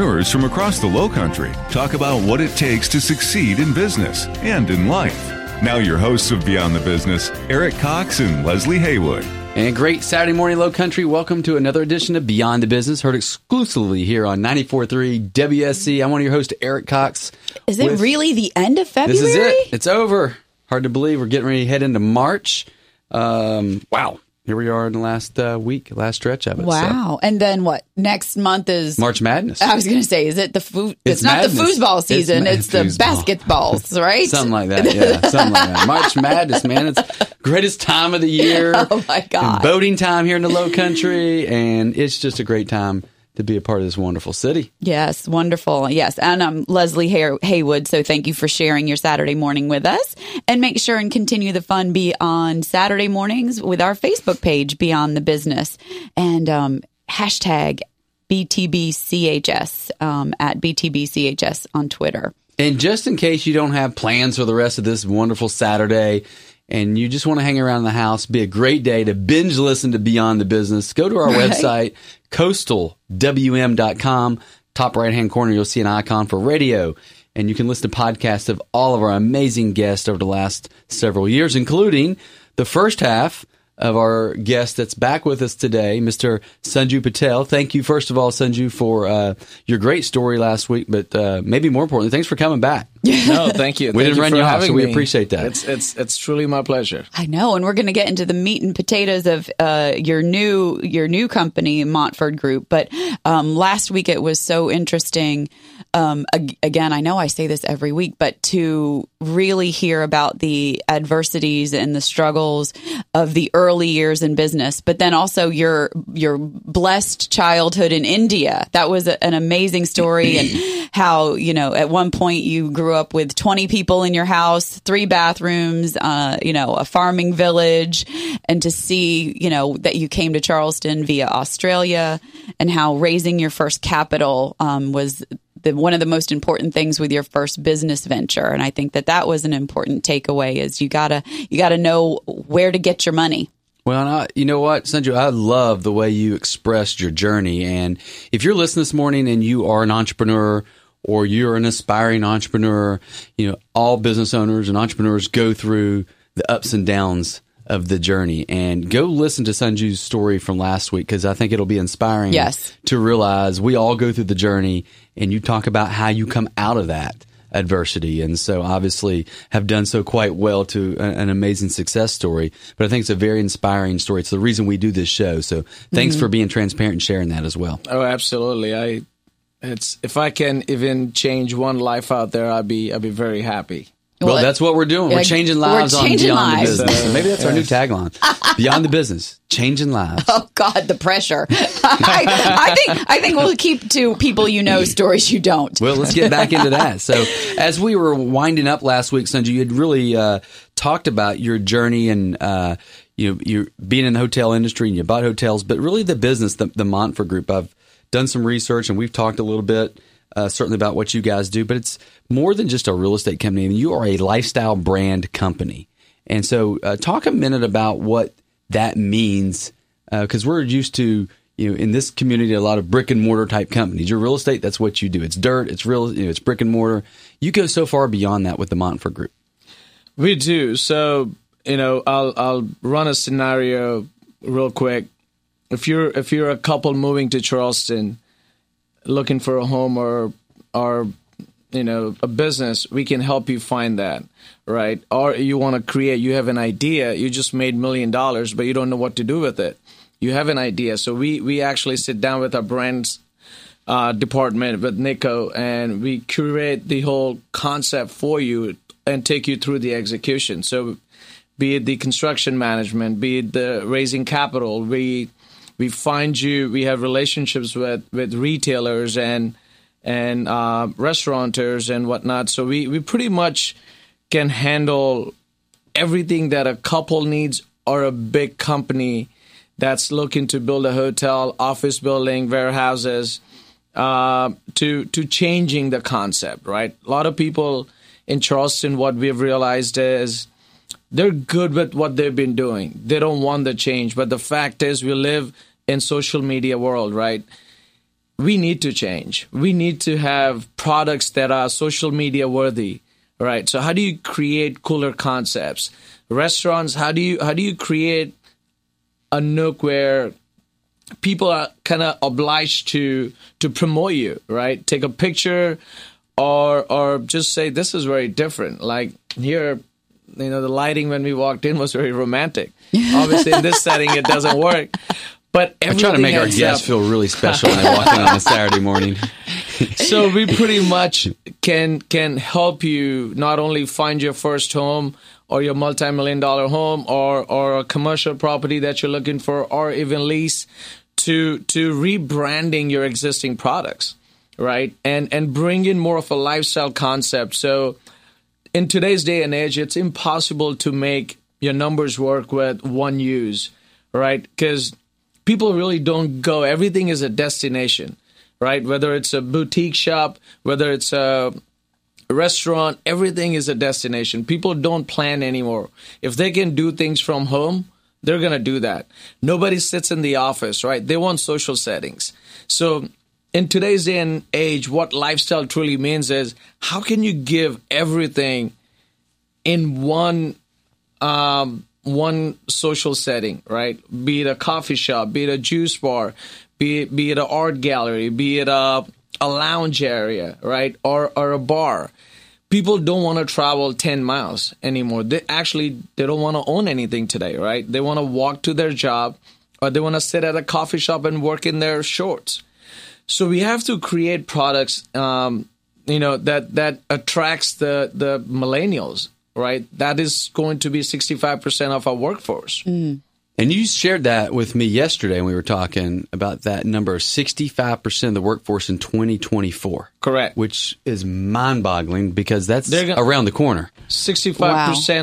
from across the Low Country talk about what it takes to succeed in business and in life. Now, your hosts of Beyond the Business, Eric Cox and Leslie Haywood. And great Saturday morning, Low Country. Welcome to another edition of Beyond the Business, heard exclusively here on 94.3 WSC. I'm one of your hosts, Eric Cox. Is it with- really the end of February? This is it. It's over. Hard to believe. We're getting ready to head into March. Um, wow. Here we are in the last uh, week, last stretch of it. So, Wow. And then what? Next month is March Madness. I was going to say, is it the food? It's, It's not madness. the foosball It's season. ma- It's, the basketballs, right? Something like that, yeah. Something like that. March Madness, man. It's greatest time of the year. Oh, my God. Boating time here in the low country. And it's just a great time to be a part of this wonderful city. Yes, wonderful. Yes, and I'm Leslie Hay- Haywood. So thank you for sharing your Saturday morning with us, and make sure and continue the fun be on Saturday mornings with our Facebook page Beyond the Business and um, hashtag BTBCHS um, at BTBCHS on Twitter. And just in case you don't have plans for the rest of this wonderful Saturday and you just want to hang around the house, be a great day to binge listen to Beyond the Business, go to our Right. website, coastalwm.com. Top right hand corner, you'll see an icon for radio. And you can listen to podcasts of all of our amazing guests over the last several years, including the first half of our guest that's back with us today, Mr. Sanju Patel. Thank you, first of all, Sanju, for uh, your great story last week, but uh, maybe more importantly, thanks for coming back. No, thank you. We Thank didn't run for you off, so we me. appreciate that. It's it's it's truly my pleasure. I know, and we're going to get into the meat and potatoes of uh, your new your new company, Montford Group. But um, last week it was so interesting. Um, ag- again, I know I say this every week, but to really hear about the adversities and the struggles of the early years in business, but then also your your blessed childhood in India. That was a, an amazing story, and how you know at one point you grew up with twenty people in your house, three bathrooms, uh, you know, a farming village, and to see you know that you came to Charleston via Australia, and how raising your first capital um, was. The, one of the most important things with your first business venture, and I think that that was an important takeaway. Is you gotta you gotta know where to get your money. Well, I, you know what, Sanju, I love the way you expressed your journey. And if you're listening this morning and you are an entrepreneur or you're an aspiring entrepreneur, you know, all business owners and entrepreneurs go through the ups and downs of the journey. And go listen to Sanju's story from last week because I think it'll be inspiring Yes. to realize we all go through the journey and you talk about how you come out of that adversity and so obviously have done so quite well to an amazing success story but i think it's a very inspiring story it's the reason we do this show so thanks mm-hmm. for being transparent and sharing that as well Oh, absolutely. I it's if I can even change one life out there, I'd be I'd be very happy. Well, Well, that's what we're doing. We're changing we're lives changing on Beyond lives. the Business. Maybe that's our new tagline. Beyond the Business, changing lives. Oh God, the pressure! I, I think I think we'll keep to people you know stories you don't. Well, let's get back into that. So, as we were winding up last week, Sanju, you had really uh, talked about your journey and uh, you know you being in the hotel industry and you bought hotels, but really the business, the, the Montfort Group. I've done some research and we've talked a little bit. Uh, certainly about what you guys do, but it's more than just a real estate company. I mean, you are a lifestyle brand company, and so uh, talk a minute about what that means, because we're used to you know, in this community, a lot of brick and mortar type companies. Your real estate, that's what you do. It's dirt, it's real, you know, it's brick and mortar. You go so far beyond that with the Montfort Group. We do. So, you know, I'll I'll run a scenario real quick. If you're if you're a couple moving to Charleston looking for a home or or you know, a business, we can help you find that, right? Or you want to create, you have an idea, you just made million dollars, but you don't know what to do with it. You have an idea. So we we actually sit down with our brands uh, department with Nico, and we curate the whole concept for you and take you through the execution. So, be it the construction management, be it the raising capital, we we find you. We have relationships with with retailers and and uh, restaurateurs and whatnot. So we, we pretty much can handle everything that a couple needs or a big company that's looking to build a hotel, office building, warehouses, uh, to to changing the concept. Right, a lot of people in Charleston, what we've realized is they're good with what they've been doing. They don't want the change, but the fact is, we live in social media world, right? We need to change. We need to have products that are social media worthy, right? So how do you create cooler concepts? Restaurants, how do you how do you create a nook where people are kind of obliged to to promote you, right? Take a picture or or just say this is very different. Like here you know the lighting when we walked in was very romantic. Obviously in this setting it doesn't work. But I try to make our guests feel really special when they walk in on a Saturday morning. so we pretty much can can help you not only find your first home or your multi-million dollar home or or a commercial property that you're looking for or even lease to to rebranding your existing products right? And and bring in more of a lifestyle concept. So in today's day and age it's impossible to make your numbers work with one use right? Because people really don't go everything is a destination right whether it's a boutique shop whether it's a restaurant, everything is a destination. People don't plan anymore. If they can do things from home, they're going to do that. Nobody sits in the office, right? They want social settings. So, in today's day and age, what lifestyle truly means is how can you give everything in one um, one social setting, right? Be it a coffee shop, be it a juice bar, be it, be it an art gallery, be it a a lounge area, right, or or a bar. People don't want to travel 10 miles anymore. They actually they don't want to own anything today, right? They want to walk to their job or they want to sit at a coffee shop and work in their shorts. So we have to create products um, you know that that attracts the the millennials, right? That is going to be 65% of our workforce. Mm. And you shared that with me yesterday when we were talking about that number 65% of the workforce in 2024. Correct. Which is mind boggling because that's gonna, around the corner. 65%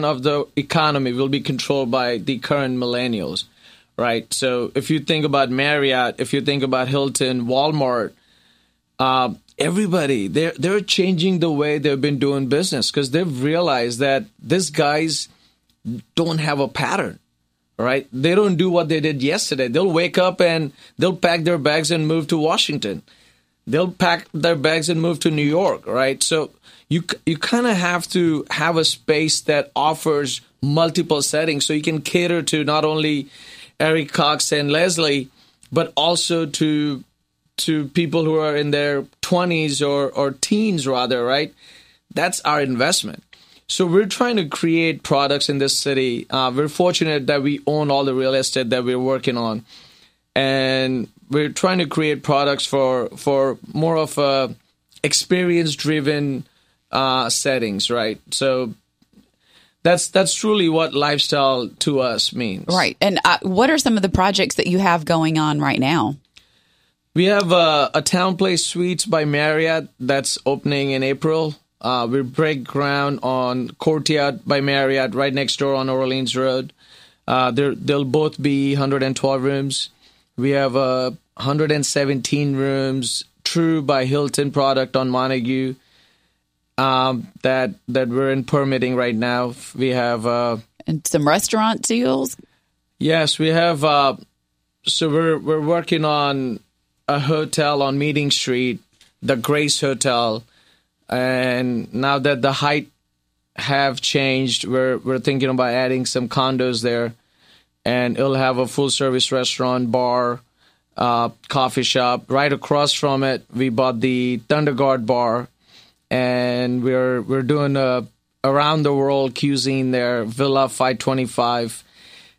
wow. of the economy will be controlled by the current millennials, right? So if you think about Marriott, if you think about Hilton, Walmart, uh, everybody, they're, they're changing the way they've been doing business because they've realized that these guys don't have a pattern right? They don't do what they did yesterday. They'll wake up and they'll pack their bags and move to Washington. They'll pack their bags and move to New York, right? So you you kind of have to have a space that offers multiple settings so you can cater to not only Eric Cox and Leslie, but also to to people who are in their 20s or or teens rather, right? That's our investment. So we're trying to create products in this city. Uh, we're fortunate that we own all the real estate that we're working on, and we're trying to create products for for more of a experience driven uh, settings, right? So that's that's truly what lifestyle to us means. Right. And uh, what are some of the projects that you have going on right now? We have uh, a TownePlace Suites by Marriott that's opening in April. Uh, we break ground on Courtyard by Marriott, right next door on Orleans Road. Uh, they'll both be 112 rooms. We have uh, 117 rooms. Tru by Hilton product on Montague. Um, that that we're in permitting right now. We have uh, and some restaurant deals. Yes, we have. Uh, so we're we're working on a hotel on Meeting Street, the Grace Hotel and now that the height have changed, we're we're thinking about adding some condos there, and it'll have a full service restaurant, bar, uh, coffee shop. Right across from it, we bought the Thunderguard bar, and we're we're doing a around the world cuisine there, Villa 525,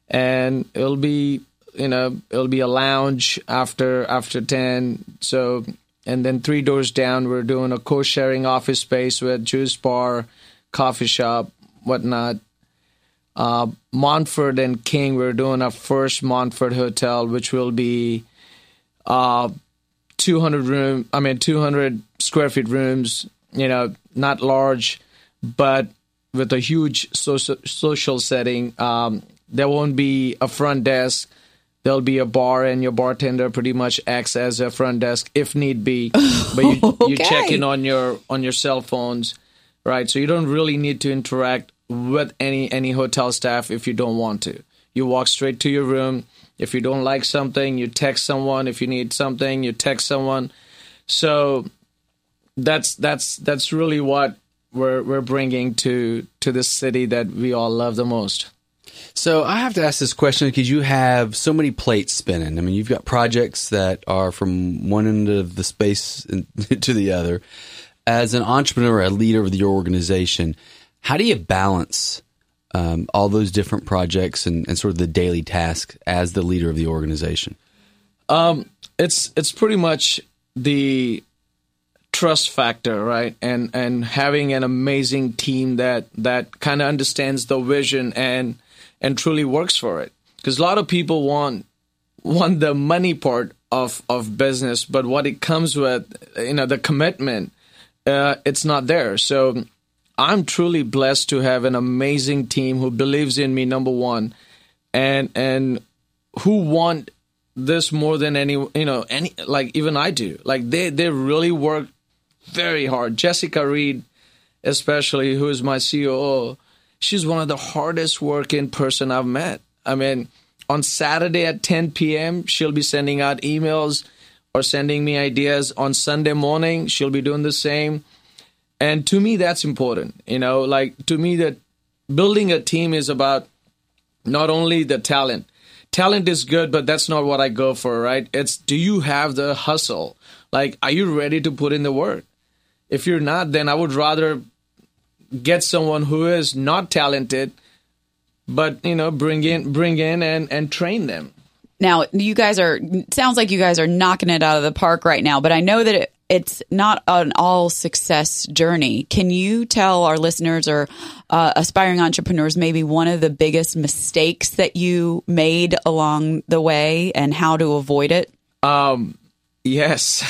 and it'll be you know it'll be a lounge after after 10 so and then three doors down, we're doing a co-sharing office space with juice bar, coffee shop, whatnot. Uh, Montford and King, we're doing our first Montford hotel, which will be uh, 200 room, I mean 200 square feet rooms, you know, not large, but with a huge social social setting. Um, there won't be a front desk. There'll be a bar, and your bartender pretty much acts as a front desk if need be. But you, you Okay. check in on your on your cell phones, right? So you don't really need to interact with any any hotel staff if you don't want to. You walk straight to your room. If you don't like something, you text someone. If you need something, you text someone. So that's that's that's really what we're we're bringing to to this city that we all love the most. So I have to ask this question because you have so many plates spinning. I mean, you've got projects that are from one end of the space to the other. As an entrepreneur, a leader of your organization, how do you balance um, all those different projects and, and sort of the daily task as the leader of the organization? it's it's pretty much the trust factor, right? And and having an amazing team that that kind of understands the vision and and truly works for it. Because a lot of people want want the money part of of business, but what it comes with, you know, the commitment, uh, it's not there. So I'm truly blessed to have an amazing team who believes in me. Number one, and and who want this more than any you know any like even I do. Like they they really work very hard. Jessica Reed, especially who is my COO, she's one of the hardest working person I've met. I mean, on Saturday at 10 p.m. she'll be sending out emails or sending me ideas. On Sunday morning she'll be doing the same. And to me that's important. You know, like to me that building a team is about not only the talent. Talent is good, but that's not what I go for, right? It's do you have the hustle? Like, are you ready to put in the work? If you're not, then I would rather get someone who is not talented, but you know, bring in, bring in, and and train them. Now, you guys are sounds like you guys are knocking it out of the park right now, but I know that it, it's not an all success journey. Can you tell our listeners or uh, aspiring entrepreneurs maybe one of the biggest mistakes that you made along the way and how to avoid it? Um, Yes.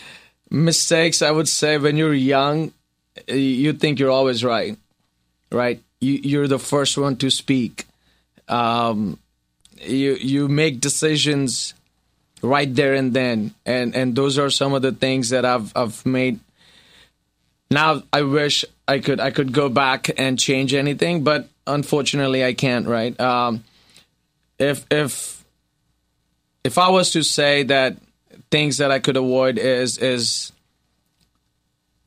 Mistakes, I would say, when you're young, you think you're always right, right? You, you're the first one to speak. Um, you you make decisions right there and then, and and those are some of the things that I've I've made. Now I wish I could I could go back and change anything, but unfortunately I can't. Right? Um, if if if I was to say that things that I could avoid is is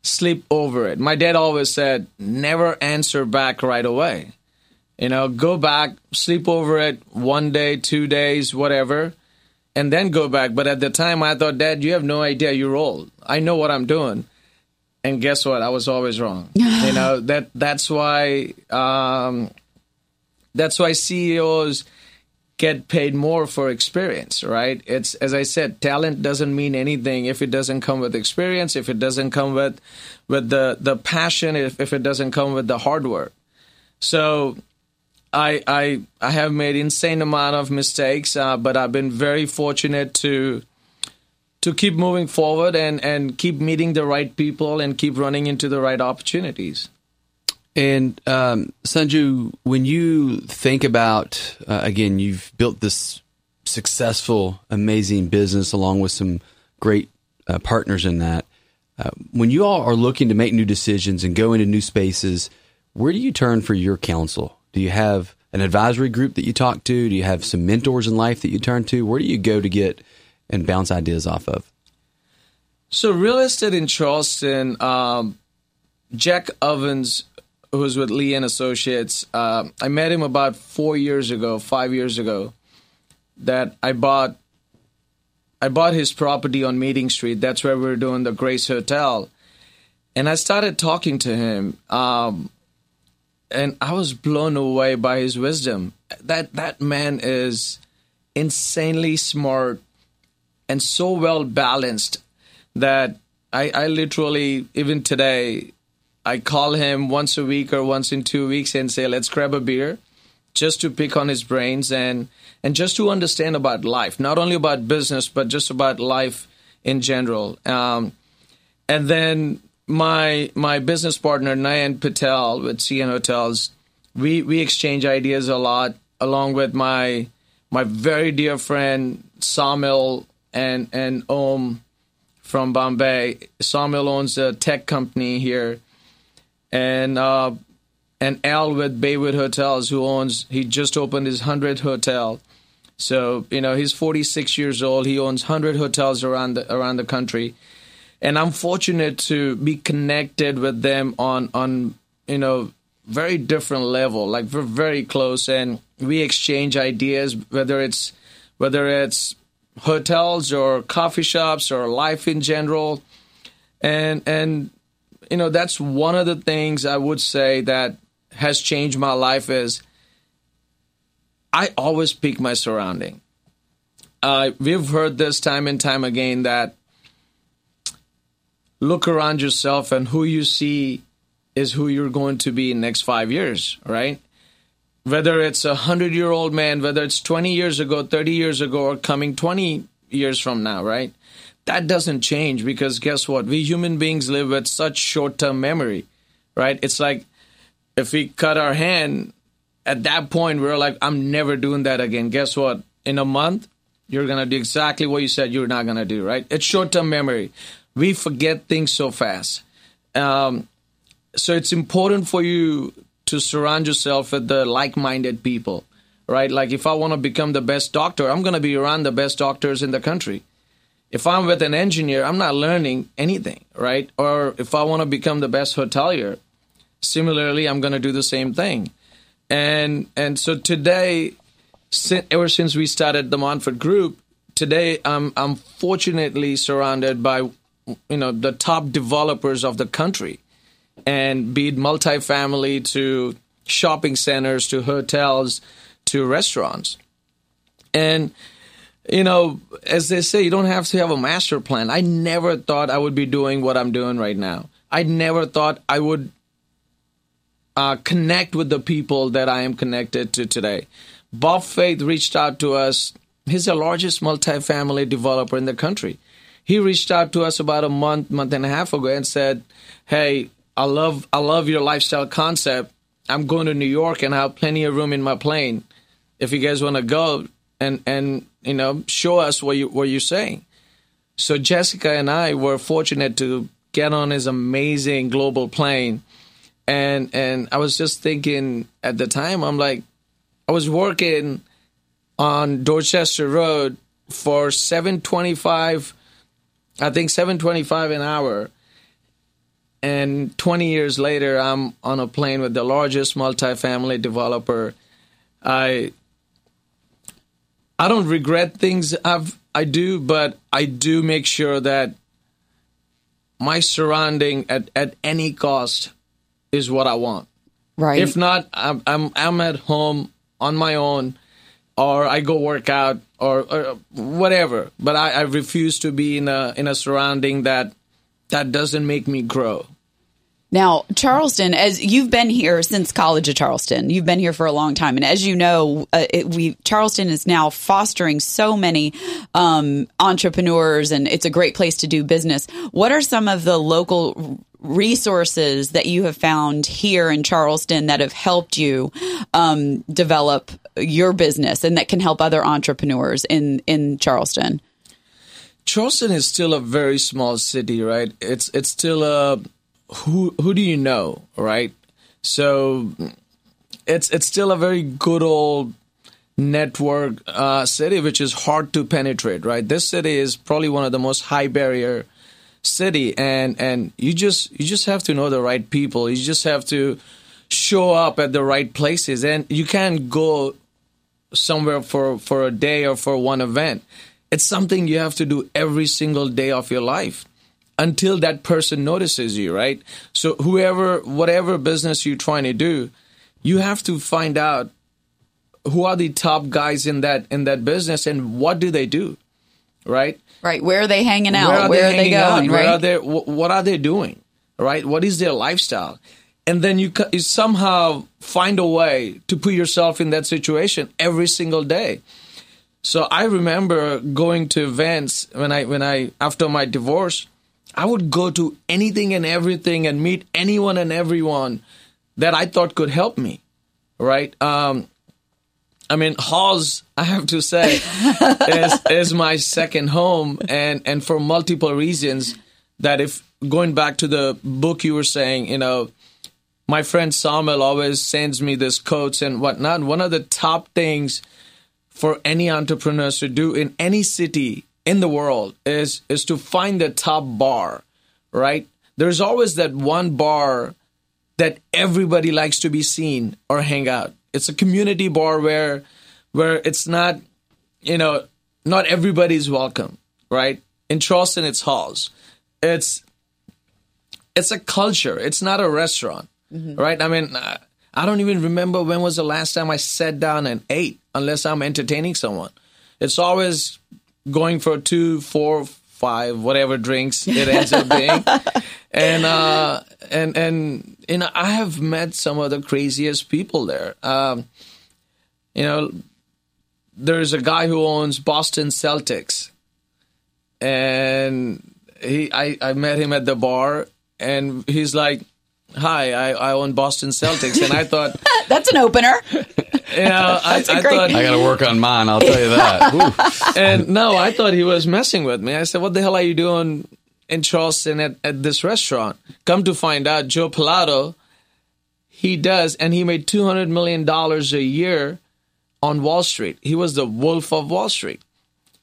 sleep over it. My dad always said, never answer back right away. You know, go back, sleep over it one day, two days, whatever, and then go back. But at the time, I thought, Dad, you have no idea. You're old. I know what I'm doing. And guess what? I was always wrong. you know that that's why um, that's why CEOs get paid more for experience, right? It's as I said, talent doesn't mean anything if it doesn't come with experience, if it doesn't come with with the the passion, if, if it doesn't come with the hard work. So I I I have made insane amount of mistakes, uh, but I've been very fortunate to to keep moving forward and and keep meeting the right people and keep running into the right opportunities. And um, Sanju, when you think about uh, again, you've built this successful, amazing business along with some great uh, partners in that. Uh, when you all are looking to make new decisions and go into new spaces, where do you turn for your counsel? Do you have an advisory group that you talk to? Do you have some mentors in life that you turn to? Where do you go to get and bounce ideas off of? So real estate in Charleston, um, Jack Ovens, who was with Lee and Associates, uh, I met him about four years ago, five years ago. That I bought, I bought his property on Meeting Street. That's where we were doing the Grace Hotel, and I started talking to him, um, and I was blown away by his wisdom. That that man is insanely smart and so well balanced that I, I literally even today I call him once a week or once in two weeks and say let's grab a beer just to pick on his brains and and just to understand about life not only about business but just about life in general. Um, and then my my business partner Nayan Patel with CN Hotels, we we exchange ideas a lot, along with my my very dear friend Samil and and Om from Bombay. Samil owns a tech company here, and uh, and Al with Baywood Hotels, who owns he just opened his hundredth hotel. So you know he's 46 years old. He owns 100 hotels around the around the country, and I'm fortunate to be connected with them on on you know very different level. Like we're very close, and we exchange ideas. Whether it's whether it's hotels or coffee shops or life in general, and and you know that's one of the things I would say that has changed my life is I always pick my surrounding. Uh, we've heard this time and time again that look around yourself and who you see is who you're going to be in next five years, right? Whether it's a hundred year old man, whether it's 20 years ago, 30 years ago, or coming 20 years from now, right? That doesn't change because guess what? We human beings live with such short term memory, right? It's like if we cut our hand at that point, we are like, I'm never doing that again. Guess what? In a month, you're going to do exactly what you said you're not going to do, right? It's short term memory. We forget things so fast. Um, so it's important for you to surround yourself with the like minded people, right? Like if I want to become the best doctor, I'm going to be around the best doctors in the country. If I'm with an engineer, I'm not learning anything, right? Or if I want to become the best hotelier, similarly, I'm going to do the same thing. And and so today, ever since we started the Montfort Group, today I'm I'm fortunately surrounded by you know the top developers of the country, and be it multifamily to shopping centers to hotels to restaurants, and you know, as they say, you don't have to have a master plan. I never thought I would be doing what I'm doing right now. I never thought I would uh, connect with the people that I am connected to today. Bob Faith reached out to us. He's the largest multifamily developer in the country. He reached out to us about a month, month and a half ago, and said, "Hey, I love, I love your lifestyle concept. I'm going to New York, and I have plenty of room in my plane. If you guys want to go and and you know show us what you what you're saying." So Jessica and I were fortunate to get on his amazing global plane and and I was just thinking at the time, I'm like, I was working on Dorchester Road for seven twenty five, I think seven twenty five an hour. And 20 years later, I'm on a plane with the largest multifamily developer. I I don't regret things I've I do, but I do make sure that my surrounding at, at any cost is what I want. Right. If not, I'm I'm, I'm at home on my own, or I go work out or, or whatever. But I, I refuse to be in a in a surrounding that that doesn't make me grow. Now, Charleston, as you've been here since College of Charleston, you've been here for a long time, and as you know, uh, it, we Charleston is now fostering so many um, entrepreneurs, and it's a great place to do business. What are some of the local resources that you have found here in Charleston that have helped you um, develop your business and that can help other entrepreneurs in in Charleston? Charleston is still a very small city, right? It's it's still a who who do you know, right? So it's it's still a very good old network uh, city, which is hard to penetrate, right? This city is probably one of the most high barrier city, and and you just you just have to know the right people. You just have to show up at the right places, and you can't go somewhere for for a day or for one event. It's something you have to do every single day of your life until that person notices you, right? So whoever, whatever business you're trying to do, you have to find out who are the top guys in that in that business and what do they do, right? Right. Where are they hanging out? Where are Where they, are they going? Out? Where are they? What are they doing? Right. What is their lifestyle? And then you, you somehow find a way to put yourself in that situation every single day. So I remember going to events when I when I after my divorce, I would go to anything and everything and meet anyone and everyone that I thought could help me. Right? Um, I mean, Halls, I have to say, is, is my second home, and and for multiple reasons. That if going back to the book you were saying, you know, my friend Samuel always sends me this quotes and whatnot. One of the top things for any entrepreneurs to do in any city in the world is is to find the top bar, right? There's always that one bar that everybody likes to be seen or hang out. It's a community bar where where it's not, you know, not everybody's welcome, right? In Charleston, it's halls. It's it's a culture. It's not a restaurant, mm-hmm. right? I mean, I don't even remember when was the last time I sat down and ate, unless I'm entertaining someone. It's always going for two, four, five, whatever drinks it ends up being, and uh, and and you know, I have met some of the craziest people there. Um, you know, there's a guy who owns Boston Celtics, and he I, I met him at the bar, and he's like, "Hi, I, I own Boston Celtics," and I thought, That's an opener. you know, I, That's a I great- thought, I got to work on mine. I'll tell you that. And no, I thought he was messing with me. I said, "What the hell are you doing in Charleston at, at this restaurant?" Come to find out, Joe Pallotta, he does, and he made two hundred million dollars a year on Wall Street. He was the Wolf of Wall Street.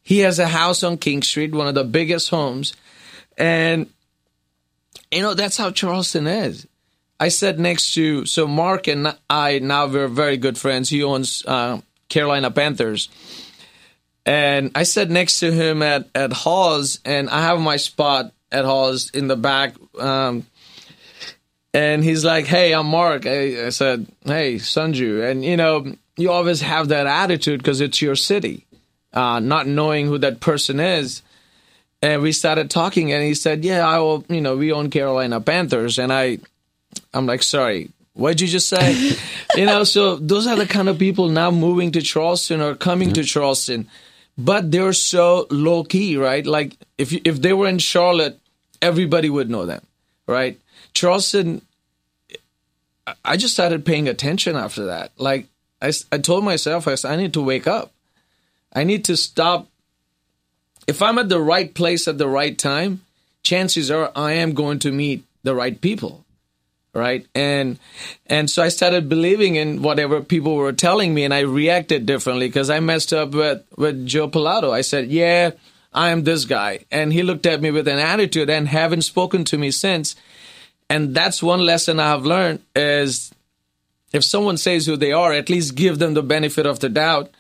He has a house on King Street, one of the biggest homes, and you know that's how Charleston is. I sat next to so Mark and I now we're very good friends. He owns uh, Carolina Panthers, and I sat next to him at at Halls, and I have my spot at Halls in the back. Um, and he's like, "Hey, I'm Mark." I, I said, "Hey, Sanju," and you know, you always have that attitude because it's your city, uh, not knowing who that person is. And we started talking, and he said, "Yeah, I will." You know, we own Carolina Panthers, and I, I'm like, "Sorry, what'd you just say?" you know, so those are the kind of people now moving to Charleston or coming to Charleston, but they're so low key, right? Like if you, if they were in Charlotte, everybody would know them, right? Charleston, I- I just started paying attention after that. Like I, I told myself, I said, I need to wake up. I need to stop. If I'm at the right place at the right time, chances are I am going to meet the right people, right? And and so I started believing in whatever people were telling me, and I reacted differently because I messed up with with Joe Pallotta. I said, "Yeah, I am this guy," and he looked at me with an attitude and haven't spoken to me since. And that's one lesson I have learned is if someone says who they are, at least give them the benefit of the doubt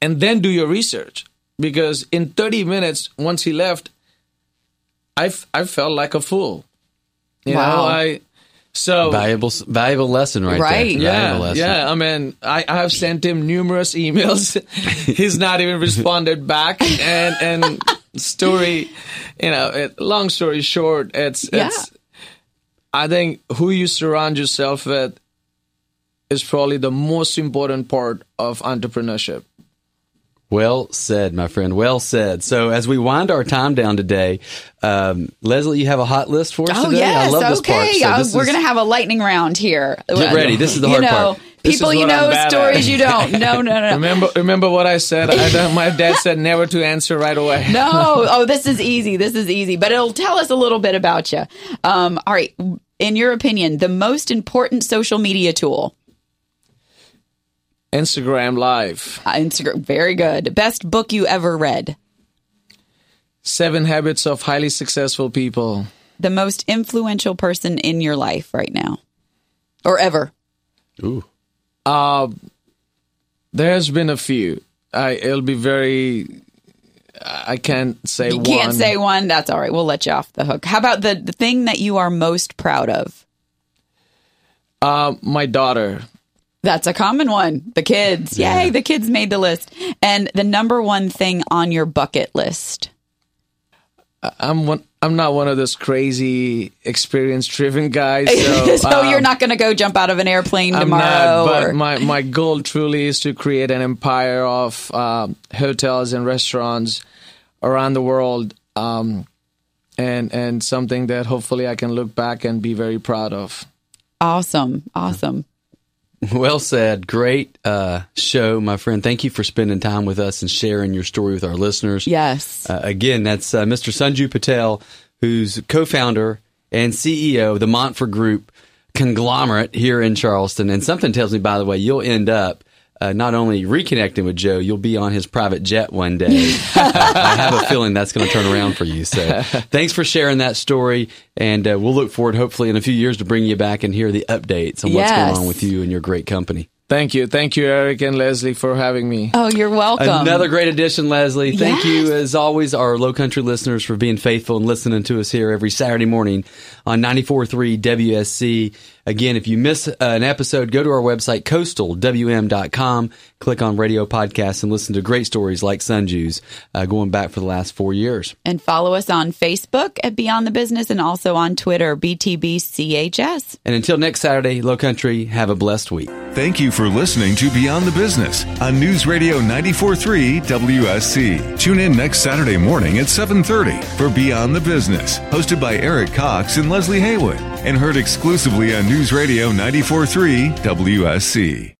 and then do your research. Because in 30 minutes, once he left, I, f- I felt like a fool. You Wow. know, I, so. valuable, valuable lesson right, Right. there. Yeah, lesson. yeah. I mean, I, I have sent him numerous emails. He's not even responded back. And and story, you know, it, long story short, it's Yeah. it's. I think who you surround yourself with is probably the most important part of entrepreneurship. Well said, my friend. Well said. So, as we wind our time down today, um, Leslie, you have a hot list for us Oh today. yes, I love this okay. part. So Uh, this we're is- gonna have a lightning round here. Get ready. This is the you hard know, part. People you know, stories at. you don't. No, no, no. Remember, remember what I said. I, don't- my dad said never to answer right away. No, oh, this is easy. This is easy, but it'll tell us a little bit about you. Um, all right, in your opinion, the most important social media tool? Instagram Live, Uh, Instagram. Very good. Best book you ever read? Seven Habits of Highly Successful People. The most influential person in your life right now, or ever? Ooh. Uh, there's been a few. I it'll be very. I can't say You one. can't say one. That's all right. We'll let you off the hook. How about the, the thing that you are most proud of? Uh, my daughter. That's a common one. The kids. Yay, the kids made the list. And the number one thing on your bucket list. I'm one. I'm not one of those crazy experience-driven guys. So, so you're um, not going to go jump out of an airplane I'm tomorrow. not, but or- my, my goal truly is to create an empire of um, hotels and restaurants around the world, um, and and something that hopefully I can look back and be very proud of. awesome, awesome. Well said. Great uh, show, my friend. Thank you for spending time with us and sharing your story with our listeners. Yes. Uh, again, that's uh, Mr. Sanju Patel, who's co-founder and CEO of the Montfort Group conglomerate here in Charleston. And something tells me, by the way, you'll end up uh, not only reconnecting with Joe, you'll be on his private jet one day. I have a feeling that's going to turn around for you. So thanks for sharing that story. And uh, we'll look forward, hopefully, in a few years to bring you back and hear the updates on what's going on with you and your great company. Thank you, thank you, Eric and Leslie, for having me. oh, you're welcome. Another great addition, Leslie. Thank Yes. you, as always, our Low Country listeners, for being faithful and listening to us here every Saturday morning on 94.3 WSC. Again, if you miss uh, an episode, go to our website, coastalwm.com, click on radio podcasts, and listen to great stories like Sunju's uh, going back for the last four years. and follow us on Facebook at Beyond the Business and also on Twitter, BTBCHS. And until next Saturday, Low Country, have a blessed week. Thank you for listening to Beyond the Business on News Radio 94.3 WSC. Tune in next Saturday morning at 7.30 for Beyond the Business, hosted by Eric Cox and Leslie Haywood, and heard exclusively on News Radio 94.3 WSC.